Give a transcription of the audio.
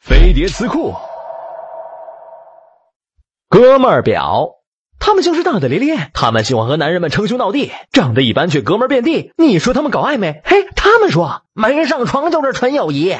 飞碟词库。哥们儿表。他们就是大大咧咧。他们喜欢和男人们称兄道弟。长得一般却哥们儿遍地。你说他们搞暧昧？嘿他们说。没人上床就是纯友谊。